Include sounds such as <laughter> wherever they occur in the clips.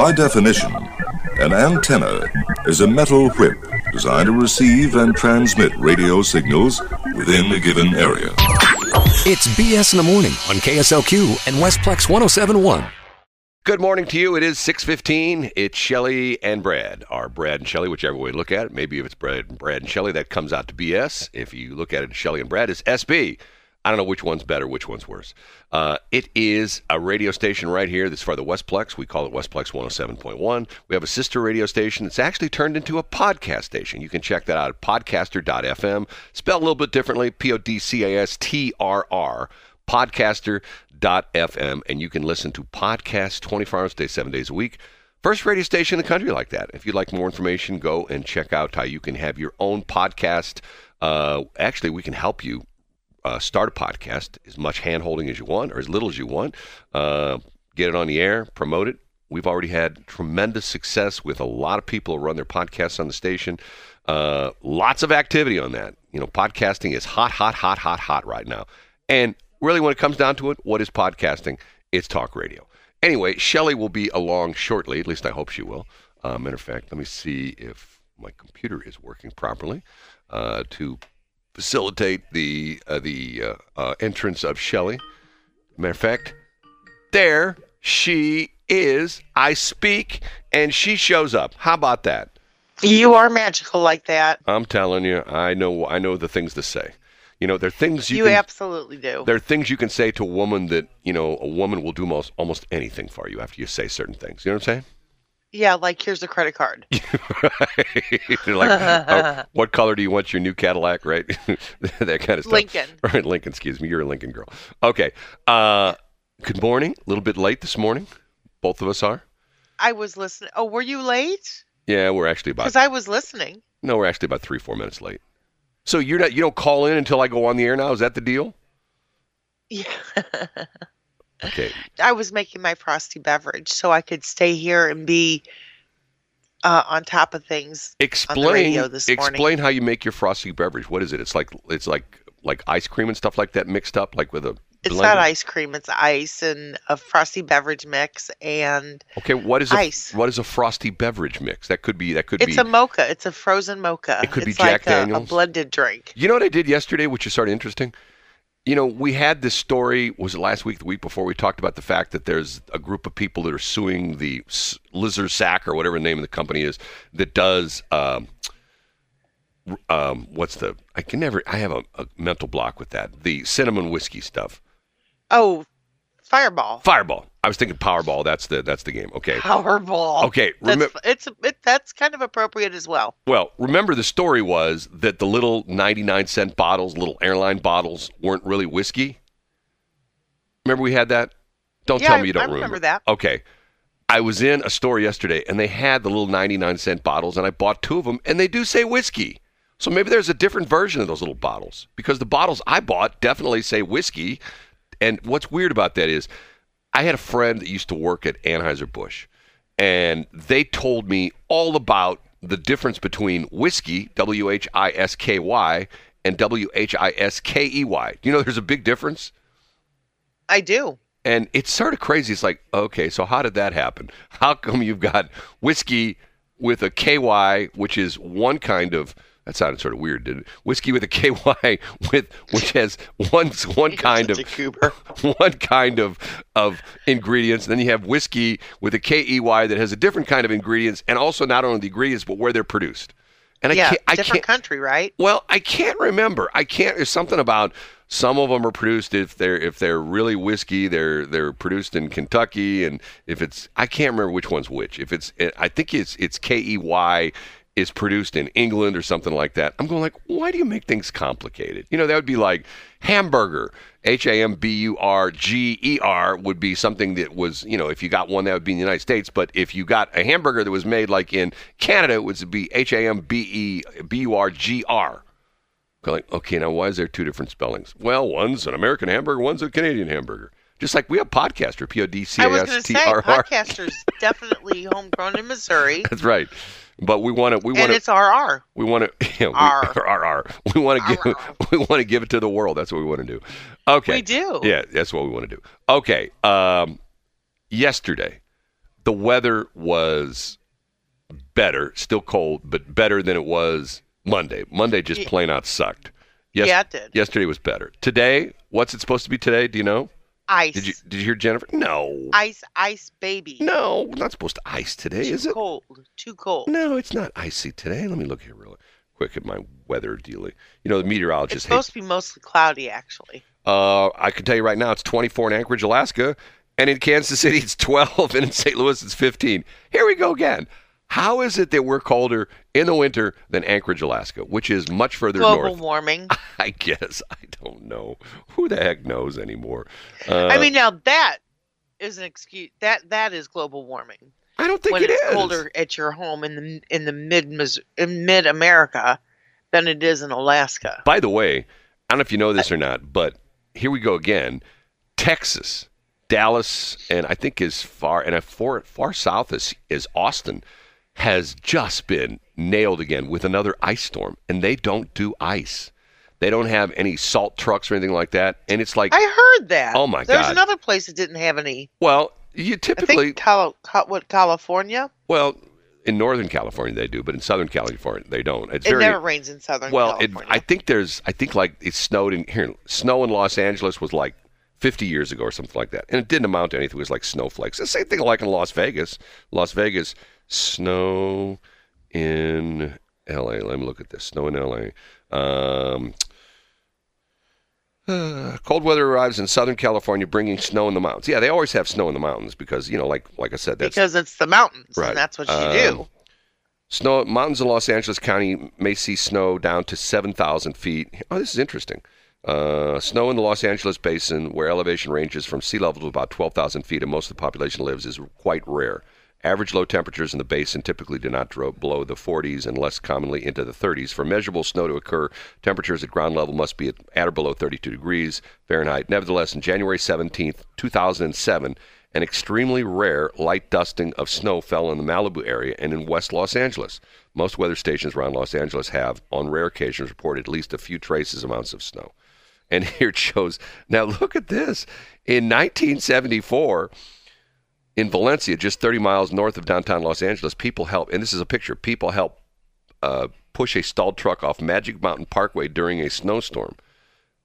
By definition, an antenna is a metal whip designed to receive and transmit radio signals within a given area. It's BS in the morning on KSLQ and Westplex 1071. Good morning to you. It is 6:15. It's Shelly and Brad. Or Brad and Shelly, whichever way you look at it. Maybe if it's Brad and Brad and Shelly, that comes out to BS. If you look at it, Shelly and Brad is SB. I don't know which one's better, which one's worse. Uh, it is a radio station right here that's for the Westplex. We call it Westplex 107.1. We have a sister radio station that's actually turned into a podcast station. You can check that out at podcaster.fm. Spelled a little bit differently P O D C A S T R R. Podcaster.fm. And you can listen to podcasts 24 hours a day, seven days a week. First radio station in the country like that. If you'd like more information, go and check out how you can have your own podcast. Uh, actually, we can help you uh, start a podcast, as much hand holding as you want or as little as you want. Uh, get it on the air, promote it. We've already had tremendous success with a lot of people who run their podcasts on the station. Uh, lots of activity on that. You know, podcasting is hot, hot, hot, hot, hot right now. And really, when it comes down to it, what is podcasting? It's talk radio. Anyway, Shelly will be along shortly. At least I hope she will. Uh, matter of fact, let me see if my computer is working properly uh, to facilitate the uh, the uh, uh, entrance of Shelley. Matter of fact, there she is. I speak, and she shows up. How about that? You are magical like that. I'm telling you, I know. I know the things to say. You know, there are things you, You can, absolutely do. there are things you can say to a woman that you know a woman will do most almost anything for you after you say certain things. You know what I'm saying? Yeah, like here's a credit card. <laughs> <laughs> You're like, oh, <laughs> what color do you want your new Cadillac? Right, that kind of stuff. Lincoln. Right, Lincoln. Excuse me. You're a Lincoln girl. Okay. Uh, good morning. A little bit late this morning. Both of us are. I was listening. Oh, were you late? Yeah, we're actually about. Because I was listening. No, we're actually about three, four minutes late. So you're not. You don't call in until I go on the air now. Is that the deal? Yeah. Okay. <laughs> I was making my frosty beverage so I could stay here and be uh, on top of things. Explain. radio this morning. explain how you make your frosty beverage. What is it? It's like it's like like ice cream and stuff like that mixed up, like with a. It's blender? not ice cream. It's ice and a frosty beverage mix, and Okay, what is a Ice. what is a frosty beverage mix? That could be that could it's be. It's a mocha. It's a frozen mocha. It could be Jack like a- a, Daniels. blended drink. You know what I did yesterday, which is sort of interesting? You know, we had this story, was it last week, the week before, we talked about the fact that there's a group of people that are suing the S- Lizard Sack or whatever the name of the company is that does, um, um, what's the, I can never, I have a, a mental block with that, the cinnamon whiskey stuff. Oh, Fireball. Fireball. I was thinking Powerball. That's the that's the game. Okay. Powerball. Okay. That's, Remember, it's it, that's kind of appropriate as well. Well, remember the story was that the little 99 cent bottles, little airline bottles, weren't really whiskey. Remember we had that? Don't Yeah, tell me you don't I remember that. Okay. I was in a store yesterday and they had the little 99 cent bottles and I bought two of them and they do say whiskey. So maybe there's a different version of those little bottles because the bottles I bought definitely say whiskey. And what's weird about that is I had a friend that used to work at Anheuser-Busch and they told me all about the difference between whiskey, W H I S K Y, and W H I S K E Y. Do you know there's a big difference? I do. And it's sort of crazy. It's like, okay, so how did that happen? How come you've got whiskey with a KY, which is one kind of that sounded sort of weird, didn't it? Whiskey with a <laughs> KY with which has one <laughs> one kind of such a goober. <laughs> one kind of of ingredients. And then you have whiskey with a KEY that has a different kind of ingredients, and also not only the ingredients but where they're produced. And I can't, I different can't, country, right? well, I can't remember. I can't. There's something about some of them are produced if they're if they're really whiskey, they're they're produced in Kentucky, and if it's I can't remember which one's which. If it's I think it's it's K E Y is produced in England or something like that. I'm going like, why do you make things complicated? You know, that would be like hamburger. H A M B U R G E R would be something that was, you know, if you got one that would be in the United States, but if you got a hamburger that was made like in Canada, it would be H A M B E B U R G R. Like, okay, now why is there two different spellings? Well, one's an American hamburger, one's a Canadian hamburger. Just like we have podcaster, P O D C I A was going to say, R R. podcasters <laughs> definitely homegrown in Missouri, That's right. But we want to. We want and to. it's RR. We want to. <laughs> Yeah, we, R. <laughs> R, R. We want to give. <laughs> We want to give it to the world. That's what we want to do. Okay. We do. Yeah, that's what we want to do. Okay. Um, yesterday, the weather was better, still cold, but better than it was Monday. Monday just plain out sucked. Yes- yeah, it did. Yesterday was better. Today, what's it supposed to be today? Do you know? Ice. Did you did you hear Jennifer? No. Ice, ice, baby. No, we're not supposed to ice today, Too is it? cold. Too cold. No, it's not icy today. Let me look here real quick at my weather dealing. You know, the meteorologist. It's supposed hates. to be mostly cloudy, actually. Uh, I can tell you right now, it's 24 in Anchorage, Alaska, and in Kansas City it's <laughs> 12, and in St. Louis it's 15. Here we go again. How is it that we're colder in the winter than Anchorage, Alaska, which is much further Global north? Global warming. <laughs> I guess I don't know. Who the heck knows anymore? Uh, I mean, now that is an excuse. That that is global warming. I don't think when it it's is. colder at your home in the in the mid in mid America than it is in Alaska. By the way, I don't know if you know this or not, but here we go again. Texas, Dallas, and I think as far and as far far south as as Austin has just been nailed again with another ice storm, and they don't do ice. They don't have any salt trucks or anything like that, and it's like, I heard that. Oh, my There's God. another place that didn't have any. well, you I typically, think Cali- Cal- what California. well, in Northern California they do, but in Southern California they don't. It's It very never rains in Southern California. Well, it, I think there's, I think like it snowed in here. Snow in Los Angeles was like 50 years ago or something like that, and it didn't amount to anything. It was like snowflakes. The same thing like in Las Vegas. Las Vegas, snow in L.A. Let me look at this. Snow in L.A. Um, cold weather arrives in Southern California, bringing snow in the mountains. Yeah, they always have snow in the mountains because you know, like like I said, that's because it's the mountains, Right. and that's what you Um, do. Snow mountains in Los Angeles County may see snow down to 7,000 feet. Oh, this is interesting. Uh, snow in the Los Angeles basin, where elevation ranges from sea level to about 12,000 feet and most of the population lives, is quite rare. Average low temperatures in the basin typically do not drop below the 40s and less commonly into the 30s. For measurable snow to occur, temperatures at ground level must be at, at or below 32 degrees Fahrenheit. Nevertheless, on January 17th, 2007, an extremely rare light dusting of snow fell in the Malibu area and in West Los Angeles. Most weather stations around Los Angeles have, on rare occasions, reported at least a few traces amounts of snow. And <laughs> here it shows. Now look at this. In 1974, in Valencia, just 30 miles north of downtown Los Angeles, people help, and this is a picture. People help uh, push a stalled truck off Magic Mountain Parkway during a snowstorm.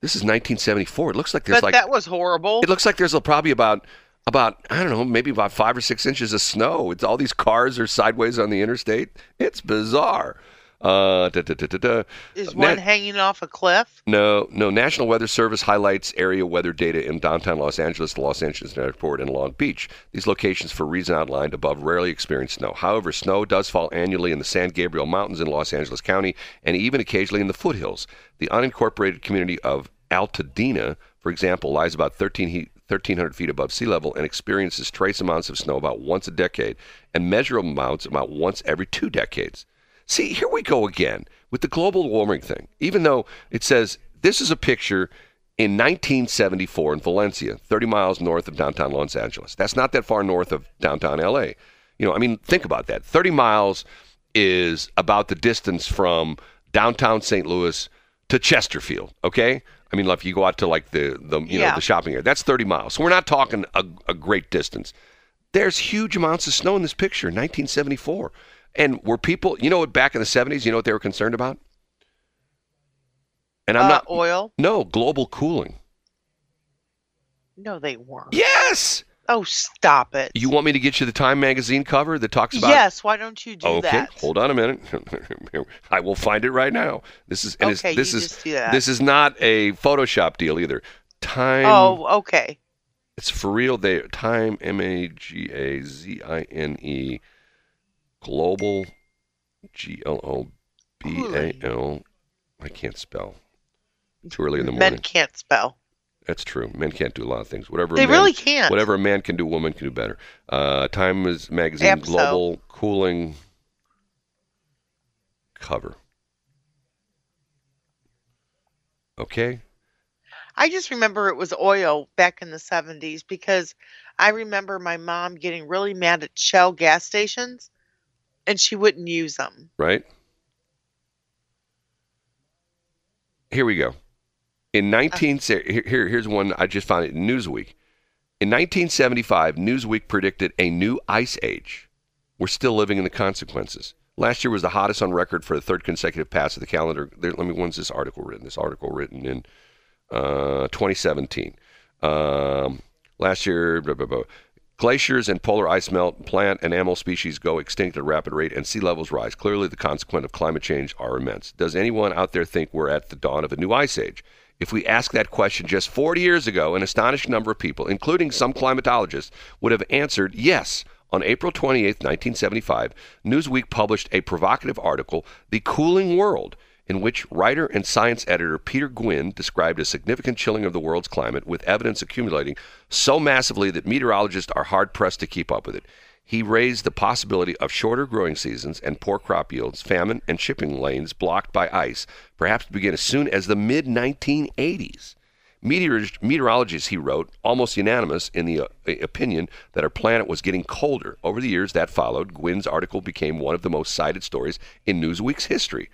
This is 1974. It looks like there's But like that was horrible. it looks like there's a, probably about about I don't know, maybe about five or six inches of snow. It's all these cars are sideways on the interstate. It's bizarre. Uh, da, da, da. Is Na- one hanging off a cliff? no, no. National Weather Service highlights area weather data in downtown Los Angeles, the Los Angeles Airport, and Long Beach. These locations, for reason outlined above, rarely experience snow. However, snow does fall annually in the San Gabriel Mountains in Los Angeles County, and even occasionally in the foothills. The unincorporated community of Altadena, for example, lies about 13 he- 1,300 feet above sea level and experiences trace amounts of snow about once a decade and measurable amounts about once every two decades. See, here we go again with the global warming thing. Even though it says this is a picture in 1974 in Valencia, 30 miles north of downtown Los Angeles. That's not that far north of downtown LA. You know, I mean, think about that. 30 miles is about the distance from downtown St. Louis to Chesterfield, okay? I mean, if you go out to like the, the you know, the shopping area, that's 30 miles. So we're not talking a, a great distance. There's huge amounts of snow in this picture, 1974. And were people, you know what, back in the 70s, you know what they were concerned about? And I'm uh, not, oil? no, global cooling. No, they weren't. Yes! Oh, stop it. You want me to get you the Time magazine cover that talks about yes. Why don't you do okay, that? hold on a minute. <laughs> I will find it right now. This is and Okay, it's, this you is just do that. this is not a Photoshop deal either. Time Oh, okay. it's for real. They Time M A G A Z I N E Global G L O B A L. I can't spell. Too early in the morning. Men can't spell. That's true. Men can't do a lot of things. Whatever They man- really can't. Whatever a man can do, a woman can do better. Uh, Time is magazine global cooling cover. Okay. I just remember it was oil back in the 70s because I remember my mom getting really mad at Shell gas stations and she wouldn't use them. Right. Here we go. In 19 here, here here's one I just found it in Newsweek. In 1975, Newsweek predicted a new ice age. We're still living in the consequences. Last year was the hottest on record for the third consecutive pass of the calendar. There, let me. When's this article written? This article written in uh, 2017. Um, last year, blah, blah, blah. Glaciers and polar ice melt, plant and animal species go extinct at a rapid rate, and sea levels rise. Clearly, the consequence of climate change are immense. Does anyone out there think we're at the dawn of a new ice age? If we asked that question just 40 years ago, an astonishing number of people, including some climatologists, would have answered yes. On April 28, 1975, Newsweek published a provocative article, The Cooling World, in which writer and science editor Peter Gwynne described a significant chilling of the world's climate with evidence accumulating so massively that meteorologists are hard pressed to keep up with it. He raised the possibility of shorter growing seasons and poor crop yields, famine, and shipping lanes blocked by ice, perhaps to begin as soon as the mid 1980s. Meteorologists, he wrote, almost unanimous in the uh, opinion that our planet was getting colder. Over the years that followed, Gwynne's article became one of the most cited stories in Newsweek's history.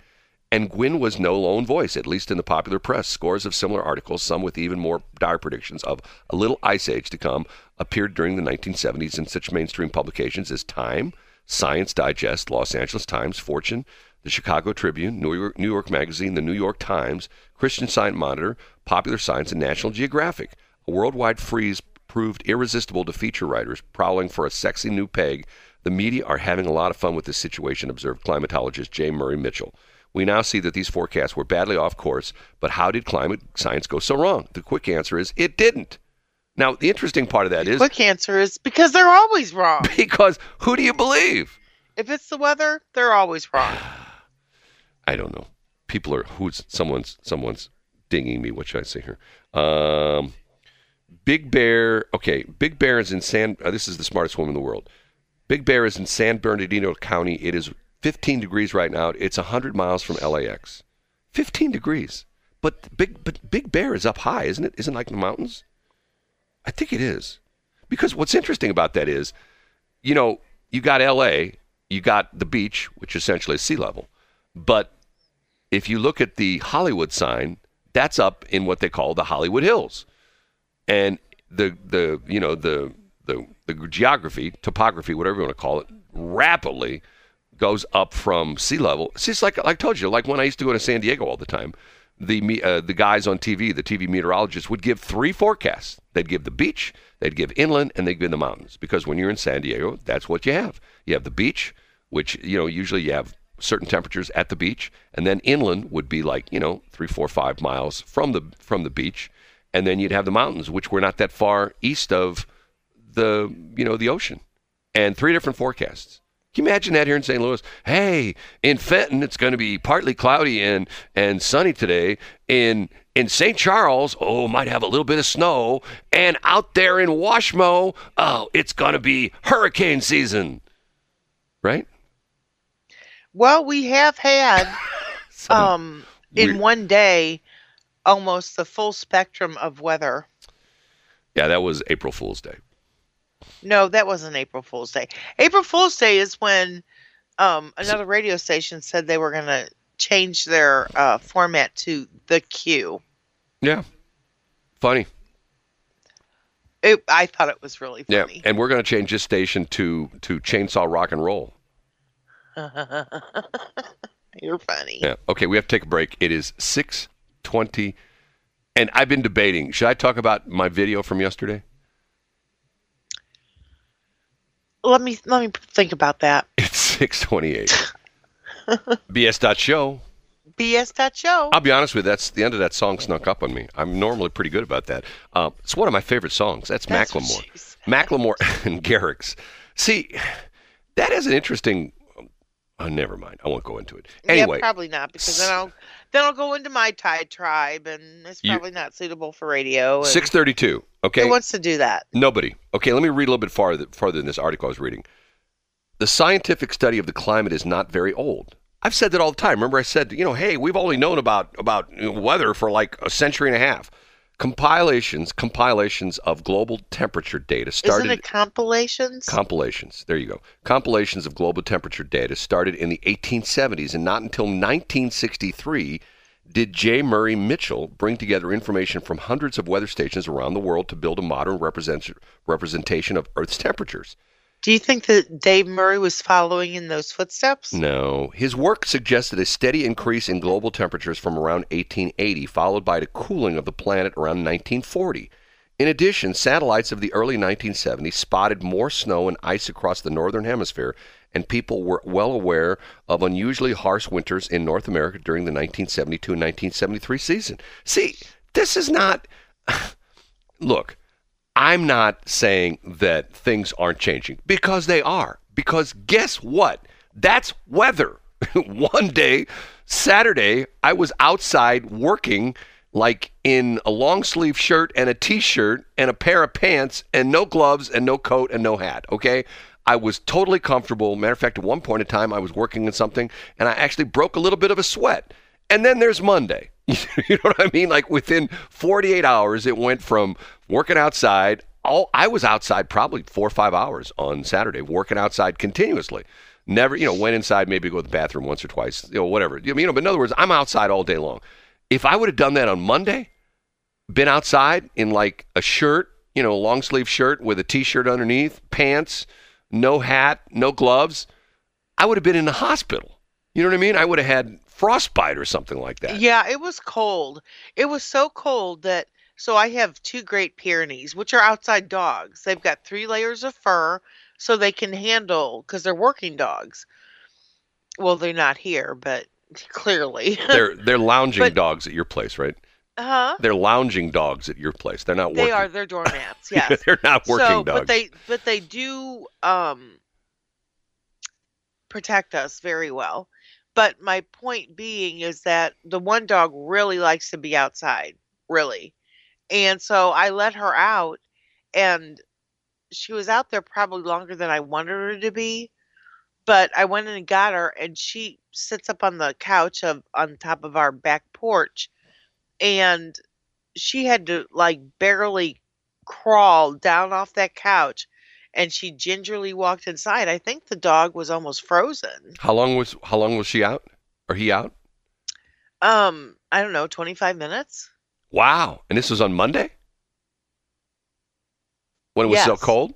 And Gwynne was no lone voice, at least in the popular press. Scores of similar articles, some with even more dire predictions of a little ice age to come, appeared during the 1970s in such mainstream publications as Time, Science Digest, Los Angeles Times, Fortune, the Chicago Tribune, New York, New York Magazine, the New York Times, Christian Science Monitor, Popular Science, and National Geographic. A worldwide freeze proved irresistible to feature writers prowling for a sexy new peg. The media are having a lot of fun with this situation, observed climatologist J. Murray Mitchell. We now see that these forecasts were badly off course, but how did climate science go so wrong? The quick answer is it didn't. Now, the interesting part of that The is quick answer is because they're always wrong. <laughs> because who do you believe? if it's the weather, they're always wrong. <sighs> I don't know. People are who's someone's someone's dinging me. What should I say here? Um, Big Bear. Okay, Big Bear is in San. Uh, this is the smartest woman in the world. Big Bear is in San Bernardino County. It is 15 degrees right now. It's 100 miles from LAX. 15 degrees. But Big but Big Bear is up high, isn't it? Isn't it like the mountains? I think it is. Because what's interesting about that is, you know, you got LA, you got the beach, which essentially is sea level. But if you look at the Hollywood sign, that's up in what they call the Hollywood Hills. And the the you know the the the geography, topography, whatever you want to call it, rapidly goes up from sea level. It's like, like I told you, like when I used to go to San Diego all the time, the uh, the guys on TV, the TV meteorologists would give three forecasts. They'd give the beach, they'd give inland, and they'd give the mountains. Because when you're in San Diego, that's what you have. You have the beach, which you know usually you have certain temperatures at the beach, and then inland would be like you know three, four, five miles from the from the beach, and then you'd have the mountains, which were not that far east of the you know the ocean, and three different forecasts. Can you imagine that here in St. Louis? Hey, in Fenton, it's going to be partly cloudy and and sunny today. In in St. Charles, oh, might have a little bit of snow. And out there in Washmo, oh, it's going to be hurricane season. Right? Well, we have had <laughs> um in one day almost the full spectrum of weather. yeah, that was April Fool's Day. No, that wasn't April Fool's Day. April Fool's Day is when um, another radio station said they were going to change their uh, format to the Q. Yeah. Funny. It, I thought it was really funny. Yeah. And we're going to change this station to to Chainsaw Rock and Roll. <laughs> You're funny. Yeah. Okay, we have to take a break. It is 6:20 and I've been debating, should I talk about my video from yesterday? Let me let me think about that. <laughs> It's 6:28. BS.show. BS that show. I'll be honest with you, that's the end of that song snuck up on me. I'm normally pretty good about that. Uh, it's one of my favorite songs. That's, That's Macklemore. Macklemore <laughs> and Garrix. See, that is an interesting. Oh, never mind. I won't go into it. Anyway, yeah, probably not because then I'll then I'll go into my Tide tribe and it's You- probably not suitable for radio. 632. Okay. Who wants to do that? Nobody. Okay, let me read a little bit farther, farther in this article I was reading. The scientific study of the climate is not very old. I've said that all the time. Remember, I said, you know, hey, we've only known about about weather for like a century and a half. Compilations, compilations of global temperature data started. Isn't it compilations? Compilations. There you go. Compilations of global temperature data started in the 1870s, and not until 1963 did J. Murray Mitchell bring together information from hundreds of weather stations around the world to build a modern represent- representation of Earth's temperatures. Do you think that Dave Murray was following in those footsteps? No. His work suggested a steady increase in global temperatures from around 1880, followed by the cooling of the planet around 1940. In addition, satellites of the early 1970s spotted more snow and ice across the northern hemisphere, and people were well aware of unusually harsh winters in North America during the 1972 and 1973 season. See, this is not. <sighs> Look, I'm not saying that things aren't changing because they are. Because guess what? That's weather. <laughs> One day, Saturday, I was outside working like in a long sleeve shirt and a t shirt and a pair of pants and no gloves and no coat and no hat. Okay. I was totally comfortable. Matter of fact, at one point in time, I was working in something and I actually broke a little bit of a sweat. And then there's Monday. <laughs> you know what I mean? Like within 48 hours, it went from working outside. All I was outside probably four or five hours on Saturday, working outside continuously. Never, you know, went inside maybe go to the bathroom once or twice, you know, whatever. You know, but in other words, I'm outside all day long. If I would have done that on Monday, been outside in like a shirt, you know, a long sleeve shirt with a t-shirt underneath, pants, no hat, no gloves, I would have been in the hospital. You know what I mean? I would have had frostbite or something like that. Yeah, it was cold. It was so cold that so I have two Great Pyrenees, which are outside dogs. They've got three layers of fur, so they can handle because they're working dogs. Well, they're not here, but <laughs> clearly. they're they're lounging But- dogs at your place, right? huh? They're lounging dogs at your place. They're not working. They are. They're doormats. <laughs> Yes. they're not working so, dogs. but they but they do um protect us very well. But my point being is that the one dog really likes to be outside, really. And so I let her out and she was out there probably longer than I wanted her to be. But I went in and got her and she sits up on the couch of on top of our back porch and she had to like barely crawl down off that couch and she gingerly walked inside. I think the dog was almost frozen. how long was how long was she out? Or he out? Um, I don't know, 25 minutes? Wow. And this was on Monday? When it was so cold?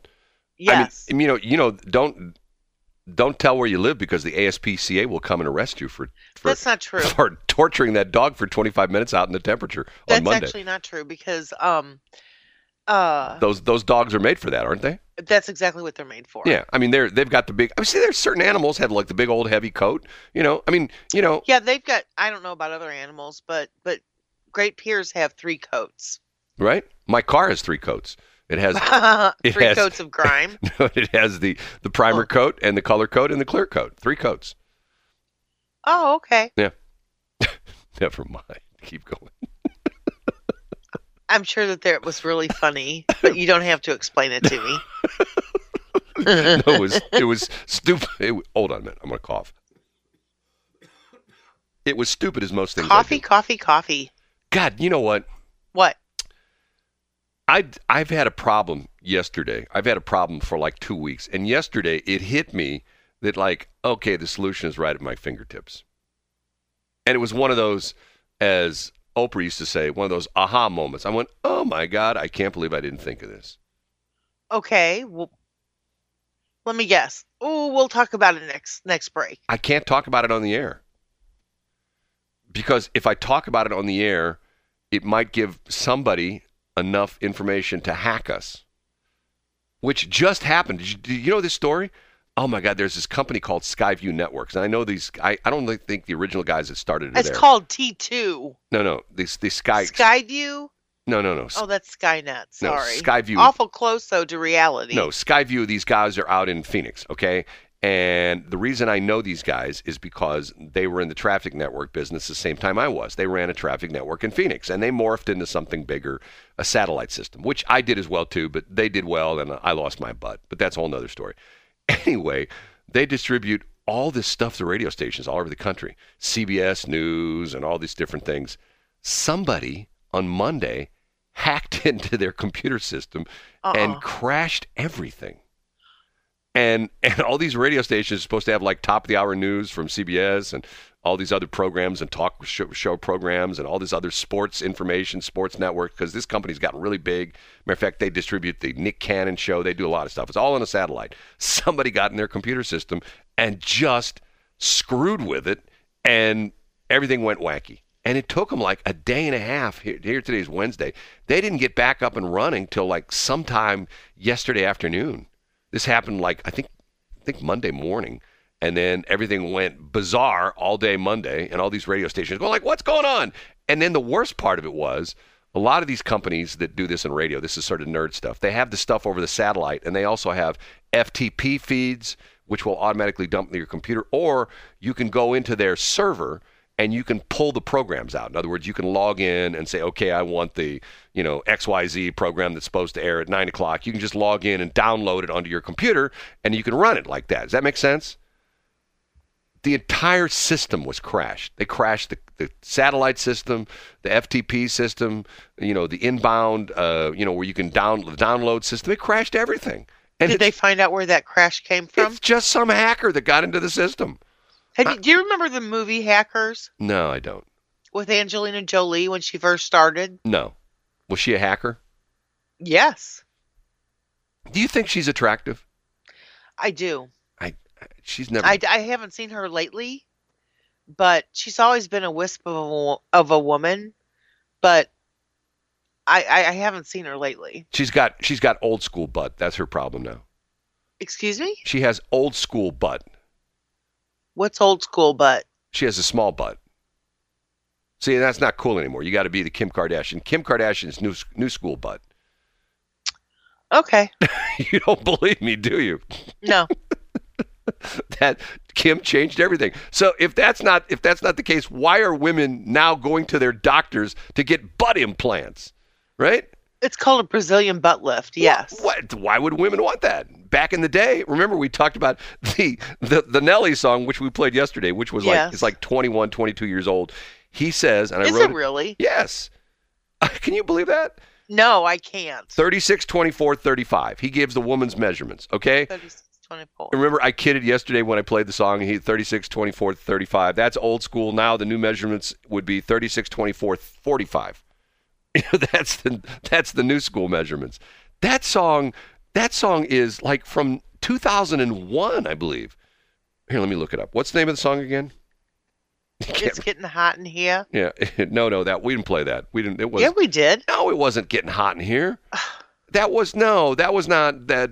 Yes. I mean, you know, you know, don't don't tell where you live because the ASPCA will come and arrest you for for, That's not true. <laughs> for torturing that dog for 25 minutes out in the temperature on Monday. That's actually not true because um uh Those those dogs are made for that, aren't they? that's exactly what they're made for. Yeah. I mean, they're they've got the big. I mean, see, there's certain animals have like the big old heavy coat. You know, I mean, you know, Yeah, they've got I don't know about other animals, but but Great Pyrs have three coats. right? My car has three coats. It has <laughs> it three has- coats of grime. <laughs> it has the the primer Oh. coat and the color coat and the clear coat. Three coats. Oh, okay. Yeah. <laughs> Never mind. Keep going. I'm sure that there it was really funny, but you don't have to explain it to me. <laughs> no, it was it was stupid. It, hold on a minute. I'm gonna cough. It was stupid as most things. Coffee, coffee, coffee. God, you know what? What? I I've had a problem yesterday. I've had a problem for like two weeks, and yesterday it hit me that like, okay, the solution is right at my fingertips. And it was one of those, as Oprah used to say, one of those aha moments. I went, oh my god, I can't believe I didn't think of this. Okay. Well, let me guess. Oh, we'll talk about it next next break. I can't talk about it on the air. Because if I talk about it on the air, it might give somebody enough information to hack us. Which just happened. Did you, do you know this story? Oh my God, there's this company called Skyview Networks. And I know these, I, I don't think the original guys that started it It's there. called T2. no, no, these, these Sky, Skyview? no, no, no. Oh, that's Skynet. no, Sorry. Skyview. Awful close though to reality. No, Skyview, these guys are out in Phoenix, okay? And the reason I know these guys is because they were in the traffic network business the same time I was. They ran a traffic network in Phoenix and they morphed into something bigger, a satellite system, which I did as well too, but they did well and I lost my butt. But that's a whole nother story. Anyway, they distribute all this stuff to radio stations all over the country CBS News and all these different things. Somebody on Monday hacked <laughs> into their computer system Uh-uh. and crashed everything. And and all these radio stations are supposed to have like top of the hour news from CBS and all these other programs and talk show, show programs and all this other sports information, sports network, because this company's gotten really big. Matter of fact, they distribute the Nick Cannon show. They do a lot of stuff. It's all on a satellite. <laughs> Somebody got in their computer system and just screwed with it, and everything went wacky. And it took them like a day and a half. Here, here today's Wednesday. They didn't get back up and running till like sometime yesterday afternoon. This happened like I think I think Monday morning and then everything went bizarre all day Monday, and all these radio stations go like, "What's going on?" And then the worst part of it was a lot of these companies that do this in radio. This is sort of nerd stuff. They have the stuff over the satellite, and they also have FTP feeds, which will automatically dump into your computer, or you can go into their server and you can pull the programs out. In other words, you can log in and say, okay, I want the you know XYZ program that's supposed to air at nine o'clock. You can just log in and download it onto your computer, and you can run it like that. Does that make sense? the entire system was crashed. They crashed the, the satellite system, the FTP system, you know, the inbound, uh, you know, where you can down the download system. They crashed everything. And Did they find out where that crash came from? It's just some hacker that got into the system. Have you, do you remember the movie Hackers? No, I don't. With Angelina Jolie when she first started? No. Was she a hacker? Yes. Do you think she's attractive? I do she's never. I, I haven't seen her lately, but she's always been a wisp of a, of a woman. But I, I, I haven't seen her lately. She's got she's got old school butt. That's her problem now. Excuse me. She has old school butt. What's old school butt? She has a small butt. See, that's not cool anymore. You got to be the Kim Kardashian. Kim Kardashian's new new school butt. Okay. <laughs> you don't believe me, do you? No. <laughs> that Kim changed everything. So if that's not if that's not the case, why are women now going to their doctors to get butt implants? Right? It's called a Brazilian butt lift. Yes. What, what, why would women want that? Back in the day, remember we talked about the the, the Nelly song which we played yesterday, which was yes. like it's like 21, 22 years old. He says, and I Is wrote it really? Yes. <laughs> Can you believe that? No, I can't. 36, 24, 35. He gives the woman's measurements, okay? 36. 24. Remember, I kidded yesterday when I played the song. He 36, 24, 35. That's old school. Now the new measurements would be 36, 24, 45. <laughs> that's the that's the new school measurements. That song, that song is like from 2001, I believe. Here, let me look it up. What's the name of the song again? <laughs> It's getting hot in here. Yeah, <laughs> no, no, that we didn't play that. We didn't. It was. Yeah, we did. No, it wasn't getting hot in here. <sighs> That was no, that was not that.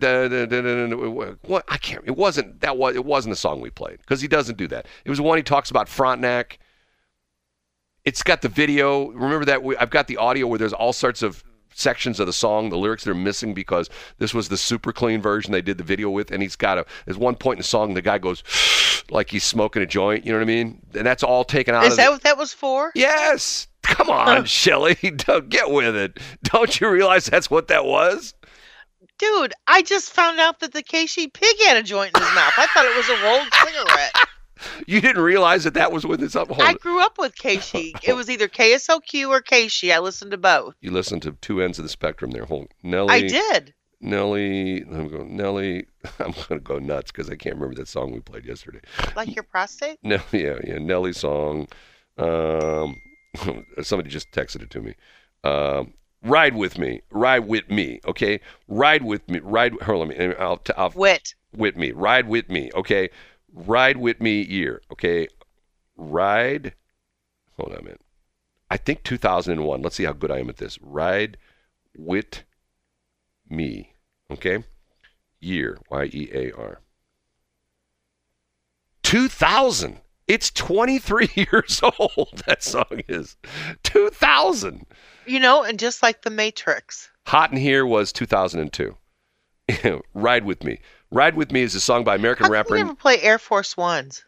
what I can't. It wasn't that was it wasn't the song we played because he doesn't do that. It was one he talks about Frontenac. It's got the video. Remember that we, I've got the audio where there's all sorts of sections of the song, the lyrics that are missing because this was the super clean version they did the video with, and he's got a. There's one point in the song the guy goes <sighs> like he's smoking a joint. You know what I mean? And that's all taken out. Is that the, what that was for? Yes. Come on, Shelly. <laughs> Don't get with it. Don't you realize that's what that was? Dude, I just found out that the KC pig had a joint in his mouth. I thought it was a rolled cigarette. <laughs> <laughs> You didn't realize that that was with his up. I grew up with KC. It was either KSLQ or KC. I listened to both. You listened to two ends of the spectrum there. Hold Nelly. I did. Nelly, I'm going Nelly. <laughs> I'm going to go nuts because I can't remember that song we played yesterday. Like your prostate? <laughs> No, yeah, yeah, Nelly song. Um, somebody just texted it to me. Um, ride with me, ride with me, okay? Ride with me, ride. Hold on, I'll, I'll wit with me, ride with me, okay? Ride with me year, okay? Ride. Hold on a minute. I think 2001. Let's see how good I am at this. Ride with me, okay? Year, Y E A R. 2000. It's 23 <laughs> years old. That song is 2000. You know, and just like The Matrix. Hot in Here was 2002. <laughs> Ride with Me. Ride with Me is a song by American How rapper. you never play Air Force Ones?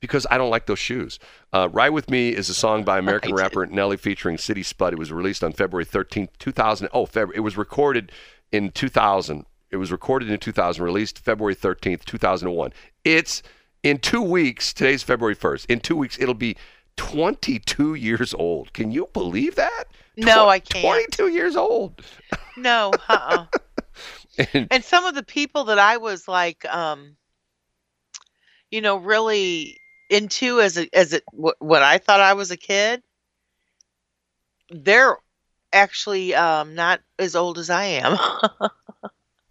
Because I don't like those shoes. Uh, Ride with Me is a song by <laughs> American rapper Nelly featuring City Spud. It was released on February 13th, 2000. Oh, February. It was recorded in 2000. It was recorded in 2000, released February 13th, 2001. It's in two weeks, today's February 1st, in two weeks, it'll be 22 years old. Can you believe that? No, Tw- I can't. 22 years old. No, uh uh <laughs> <laughs> and some of the people that I was like, um, you know, really into as a as it what I thought I was a kid, they're actually um, not as old as I am. <laughs>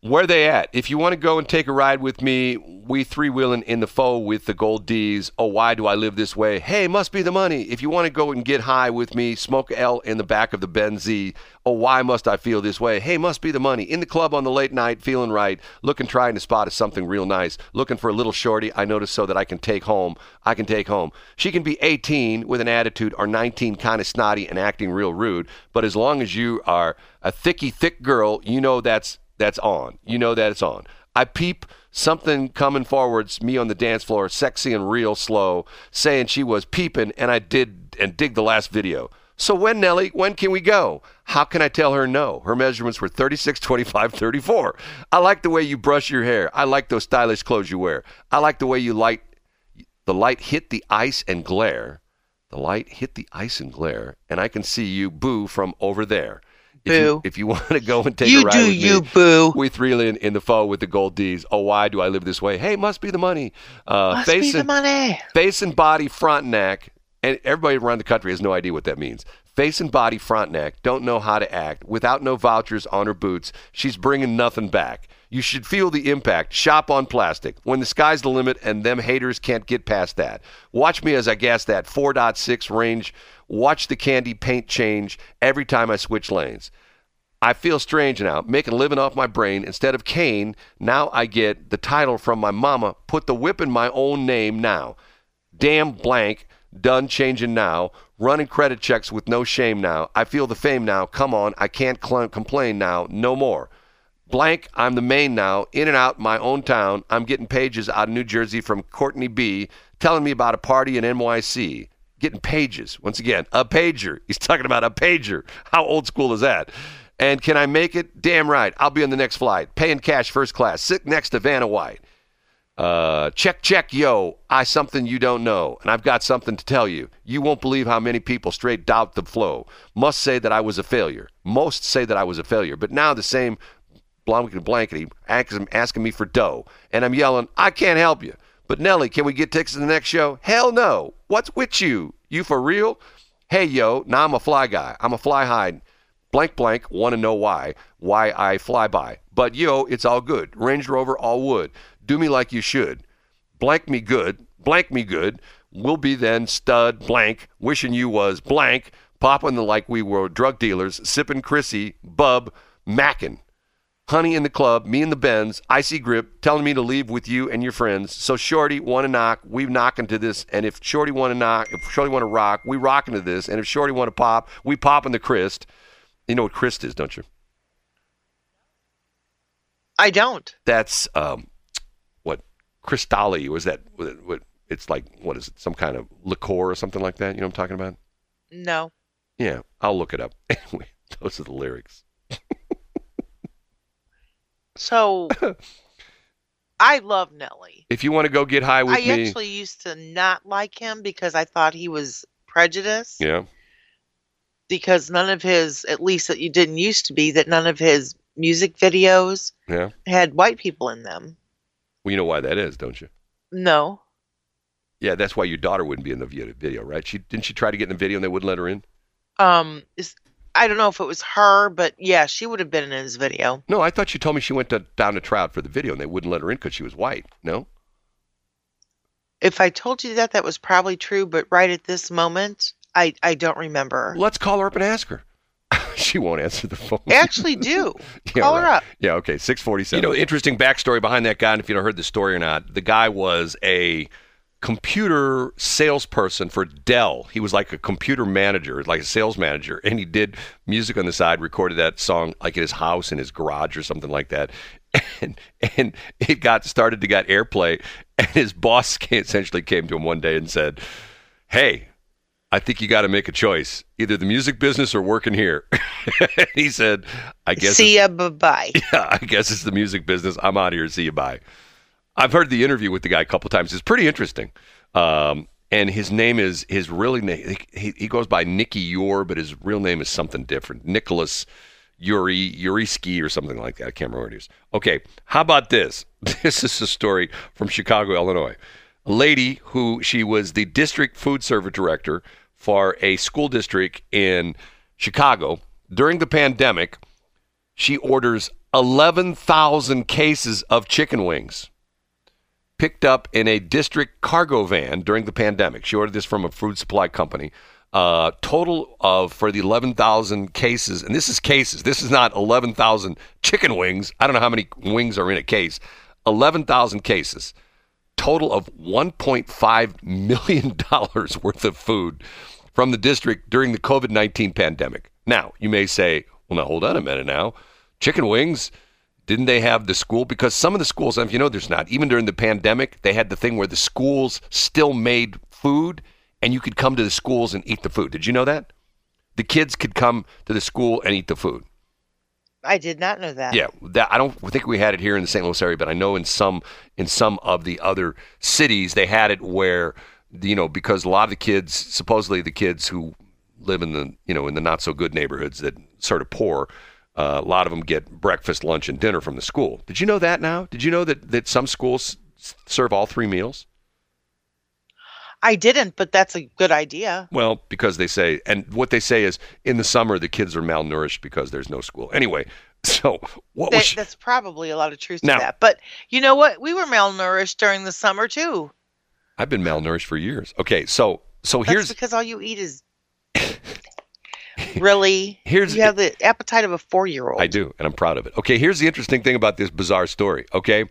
Where they at? If you want to go and take a ride with me, we three wheeling in the foe with the gold D's. Oh, why do I live this way? Hey, must be the money. If you want to go and get high with me, smoke L in the back of the Benz Z. Oh, why must I feel this way? Hey, must be the money. In the club on the late night, feeling right, looking, trying to spot something real nice. Looking for a little shorty, I notice so that I can take home. I can take home. She can be 18 with an attitude or 19 kind of snotty and acting real rude, but as long as you are a thicky, thick girl, you know that's that's on. You know that it's on. I peep something coming forwards, me on the dance floor, sexy and real slow, saying she was peeping, and I did and dig the last video. So when, Nelly, when can we go? How can I tell her no? Her measurements were 36, 25, 34. I like the way you brush your hair. I like those stylish clothes you wear. I like the way you light the light hit the ice and glare. The light hit the ice and glare, and I can see you boo from over there. If you, Boo. if you <laughs> want to go and take you a ride do with you, me, boo. we three in, in the foe with the gold D's. Oh, why do I live this way? Hey, must be the money. Uh, Must face be the money. face and body, front and neck, and everybody around the country has no idea what that means. Face and body, front neck, don't know how to act. Without no vouchers on her boots, she's bringing nothing back. You should feel the impact. Shop on plastic. When the sky's the limit and them haters can't get past that. Watch me as I gas that 4.6 range. Watch the candy paint change every time I switch lanes. I feel strange now, making living off my brain. Instead of Kane, now I get the title from my mama. Put the whip in my own name now. Damn blank, done changing now. Running credit checks with no shame now. I feel the fame now. Come on, I can't cl- complain now. No more. Blank, I'm the main now. In and out my own town. I'm getting pages out of New Jersey from Courtney B. telling me about a party in NYC. Getting pages. Once again, a pager. He's talking about a pager. How old school is that? And can I make it? Damn right. I'll be on the next flight. Paying cash first class. Sit next to Vanna White. Uh, check, check, yo. I something you don't know, and I've got something to tell you. You won't believe how many people straight doubt the flow. Must say that I was a failure. Most say that I was a failure, but now the same blankety blankety asking, me for dough, and I'm yelling, I can't help you. But Nelly, can we get tickets to the next show? Hell no. What's with you? You for real? Hey yo, now I'm a fly guy. I'm a fly high. Blank blank, want to know why? Why I fly by. But yo, it's all good. Range Rover, all wood. Do me like you should. Blank me good. Blank me good. We'll be then stud blank. Wishing you was blank. Popping the like we were drug dealers. Sipping Chrissy. Bub. Mackin. Honey in the club, me in the Benz, icy grip, telling me to leave with you and your friends. So Shorty want to knock, we knocking to this, and if Shorty want to knock, if Shorty want to rock, we rocking to this, and if Shorty want to pop, we popping the Christ. You know what Christ is, don't you? I don't. That's um, Cristalli was that? What, it's like? What is it? Some kind of liqueur or something like that? You know what I'm talking about? No. Yeah, I'll look it up. <laughs> Anyway, those are the lyrics. So <laughs> I love Nelly. If you want to go get high with I me, actually used to not like him because I thought he was prejudiced. yeah, Because none of his, at least that you didn't used to be, that none of his music videos yeah. had white people in them. Well, you know why that is, don't you? No. Yeah, that's why your daughter wouldn't be in the video, right? She didn't she try to get in the video and they wouldn't let her in. Um, is I don't know if it was her, but yeah, she would have been in his video. No, I thought you told me she went to, down to try out for the video and they wouldn't let her in because she was white. No, If I told you that, that was probably true, but right at this moment, I I don't remember. let's call her up and ask her. <laughs> she won't answer the phone. I actually do. <laughs> Yeah, Call her up. Yeah, okay, six forty-seven. You know, interesting backstory behind that guy. And if you don't heard the story or not, the guy was a computer salesperson for Dell. He was like a computer manager, like a sales manager, and he did music on the side. Recorded that song like at his house in his garage or something like that. <laughs> And and it got started to get airplay. And his boss essentially came to him one day and said, "Hey." I think you got to make a choice, either the music business or working here. <laughs> he said, "I guess See ya, bye bye. <laughs> yeah, I guess it's the music business. I'm out of here. See you. Bye. I've heard the interview with the guy a couple times. It's pretty interesting. Um, and his name is his really name. He, he goes by Nicky Youre, but his real name is something different. Nicholas Yuri Yuri Ski or something like that. I can't remember what it is. Okay, how about this? <laughs> This is a story from Chicago, Illinois. A lady who she was the district food service director for a school district in Chicago during the pandemic. She orders 11,000 cases of chicken wings picked up in a district cargo van during the pandemic. She ordered this from a food supply company. Uh, total of for the 11,000 cases, and this is cases. This is not 11,000 chicken wings. I don't know how many wings are in a case. 11,000 cases. Total of 1.5 million <laughs> dollars worth of food from the district during the COVID 19 pandemic. Now, you may say, well, now hold on a minute now. Chicken wings, didn't they have the school? Because some of the schools, you know, there's not. Even during the pandemic, they had the thing where the schools still made food and you could come to the schools and eat the food. Did you know that? The kids could come to the school and eat the food. I did not know that. Yeah, that I don't think we had it here in the St. Louis area, but I know in some in some of the other cities they had it where you know because a lot of the kids, supposedly the kids who live in the you know in the not so good neighborhoods that sort of poor, uh, a lot of them get breakfast, lunch, and dinner from the school. Did you know that? Now, did you know that that some schools serve all three meals? I didn't, but that's a good idea. Well, because they say, and what they say is in the summer the kids are malnourished because there's no school. Anyway, <laughs> so what That- was she, that's probably a lot of truth Now- to that. But you know what? We were malnourished during the summer too. I've been malnourished for years. Okay, so so That's here's because all you eat is <laughs> really. Here's- you have the appetite of a four-year-old. I do, and I'm proud of it. Okay, here's the interesting thing about this bizarre story. Okay,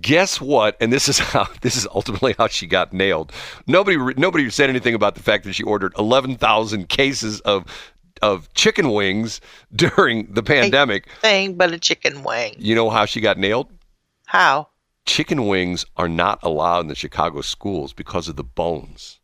guess what? And this is <laughs> how this is ultimately how she got nailed. Nobody nobody said anything about the fact that she ordered 11,000 cases of of chicken wings <laughs> during the pandemic. Thing, but a chicken wing. You know how she got nailed? How? Chicken wings are not allowed in the Chicago schools because of the bones.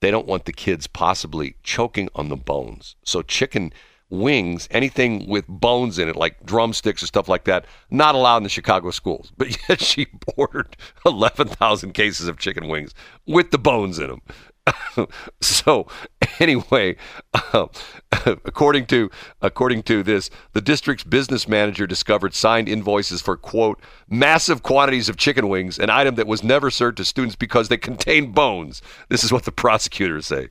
They don't want the kids possibly choking on the bones. So chicken wings, anything with bones in it, like drumsticks or stuff like that, not allowed in the Chicago schools. <laughs> But yet she <laughs> ordered 11,000 cases of chicken wings with the bones in them. <laughs> so anyway, uh, according to according to this, the district's business manager discovered signed invoices for quote massive quantities of chicken wings, an item that was never served to students because they contain bones. This is what the <laughs> prosecutors say.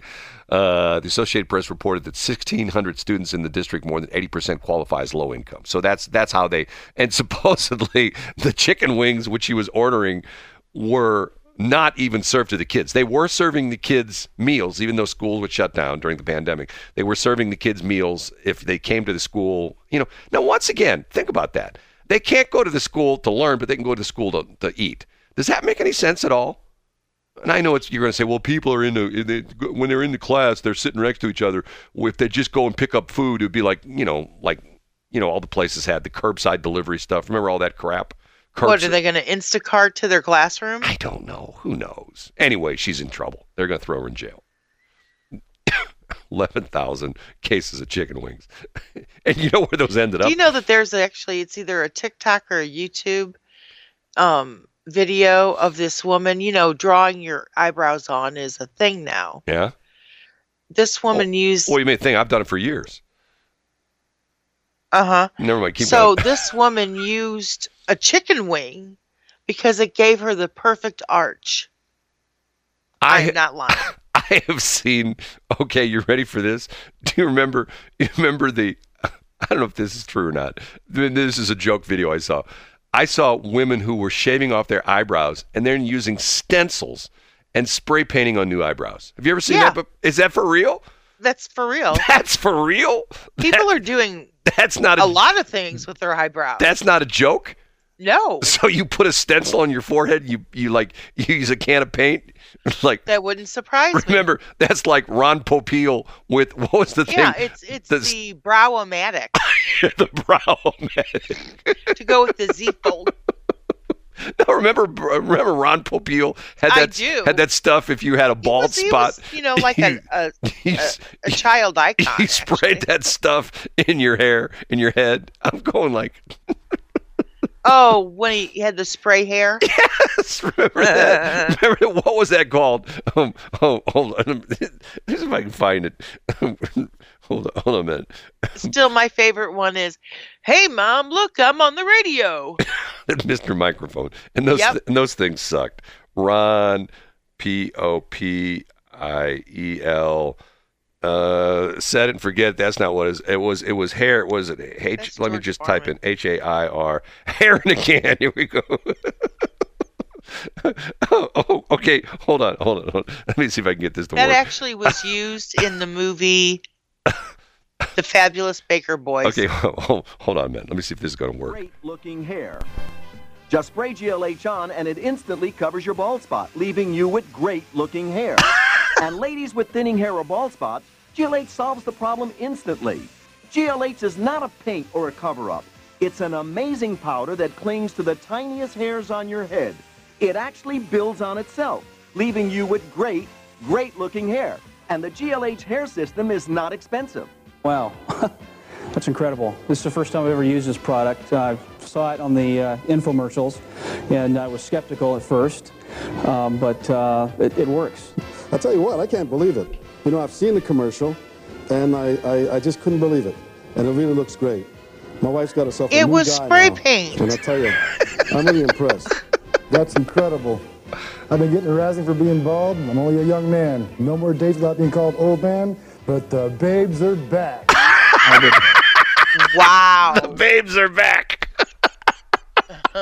Uh, the Associated Press reported that 1,600 students in the district, more than 80%, qualify as low income. So that's that's how they. And <laughs> supposedly the chicken wings which he was ordering were not even served to the kids. They were serving the kids meals, even though school was shut down during the pandemic. They were serving the kids meals if they came to the school. You know, now once again, think about that. They can't go to the school to learn, but they can go to the school to, to eat. Does that make any sense at all? And I know it's you're going to say, well, people are in the, in the when they're in the class, they're sitting next to each other. If they just go and pick up food, it'd be like you know, like you know, all the places had the curbside delivery stuff. Remember all that crap? What are they going to Instacart to their classroom? I don't know. Who knows? Anyway, she's in trouble. They're going to throw her in jail. <coughs> 11,000 cases of chicken wings. <laughs> and you know where those ended Do up? you know that there's actually it's either a TikTok or a YouTube um video of this woman, you know, drawing your eyebrows on is a thing now. yeah. This woman used Well, you may think I've done it for years. Uh-huh. Never mind. Keep So going. <laughs> this woman used a chicken wing because it gave her the perfect arch. I, I'm not lying. <laughs> I have seen. Okay, you're ready for this? <laughs> Do you remember? You remember the? I don't know if this is true or not. This is a joke video I saw. I saw women who were shaving off their eyebrows and they're using stencils and spray painting on new eyebrows. Have you ever seen Yeah. that? Is that for real? That's for real. That's for real. People are doing That- <laughs> that's not a, a lot of things with their eyebrows. That's not a joke. no, <laughs> So you put a stencil on your forehead. You you like <laughs> you use a can of paint. Like that wouldn't surprise me. remember that's like Ron Popeil with what was the Yeah, thing? Yeah, it's it's The- the brow-o-matic the brow medic. to go with the Z fold. <laughs> No, remember remember Ron Popeil had I that do. had that stuff if you had a He bald was- he spot. was, you know, like a, a, <laughs> a, a child icon. <laughs> sprayed actually. that stuff in your hair, in your head. I'm going like, Oh, when he had the spray hair. <laughs> yes, remember that? <laughs> remember that? what was that called? Um, oh, hold on, this <laughs> if I can find it. hold on, hold on a minute. Still, my favorite one is, "Hey, mom, look, I'm on the radio." Mr. Microphone, and those Yep. and those things sucked. Ron, P O P I E L. Uh, set it and forget. That's not what it is. It was. It was hair. It was it H? That's Let me George just type in H A I R. Hair in a can. <laughs> Here we go. <laughs> oh, oh, okay. Hold on. Hold on. Hold on. Let me see if I can get this to That work. That actually was <laughs> used in the movie The Fabulous Baker Boys. Okay. Hold, hold on a minute. Let me see if this is going to work. Great looking hair. Just spray GLH on and it instantly covers your bald spot, leaving you with great looking hair. And ladies with thinning hair or bald spots, GLH solves the problem instantly. GLH is not a paint or a cover up. It's an amazing powder that clings to the tiniest hairs on your head. It actually builds on itself, leaving you with great, great looking hair. And the GLH hair system is not expensive. Wow, <laughs> that's incredible. This is the first time I've ever used this product. I saw it on the uh, infomercials, and I was skeptical at first, um, but uh, it, it works. I tell you what, I can't believe it. You know, I've seen the commercial, and I, I, I just couldn't believe it. And it really looks great. My wife's got herself a It new was guy spray now, paint. And I tell you, I'm really impressed. That's incredible. I've been getting harassing for being bald. I'm only a young man. No more dates without being called old man, but the babes are back. Wow. The babes are back. <laughs>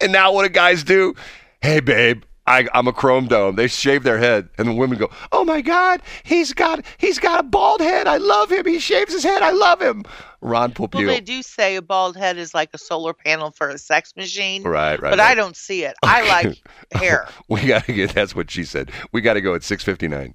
and now what do guys do? Hey, babe, I, I'm a chrome dome. They shave their head, and the women go, "Oh my God, he's got he's got a bald head. I love him. He shaves his head. I love him." Ron Well, they do say a bald head is like a solar panel for a sex machine. Right, right. But right. I don't see it. I like <laughs> hair. we gotta get. That's what she said. We gotta go at 6:59.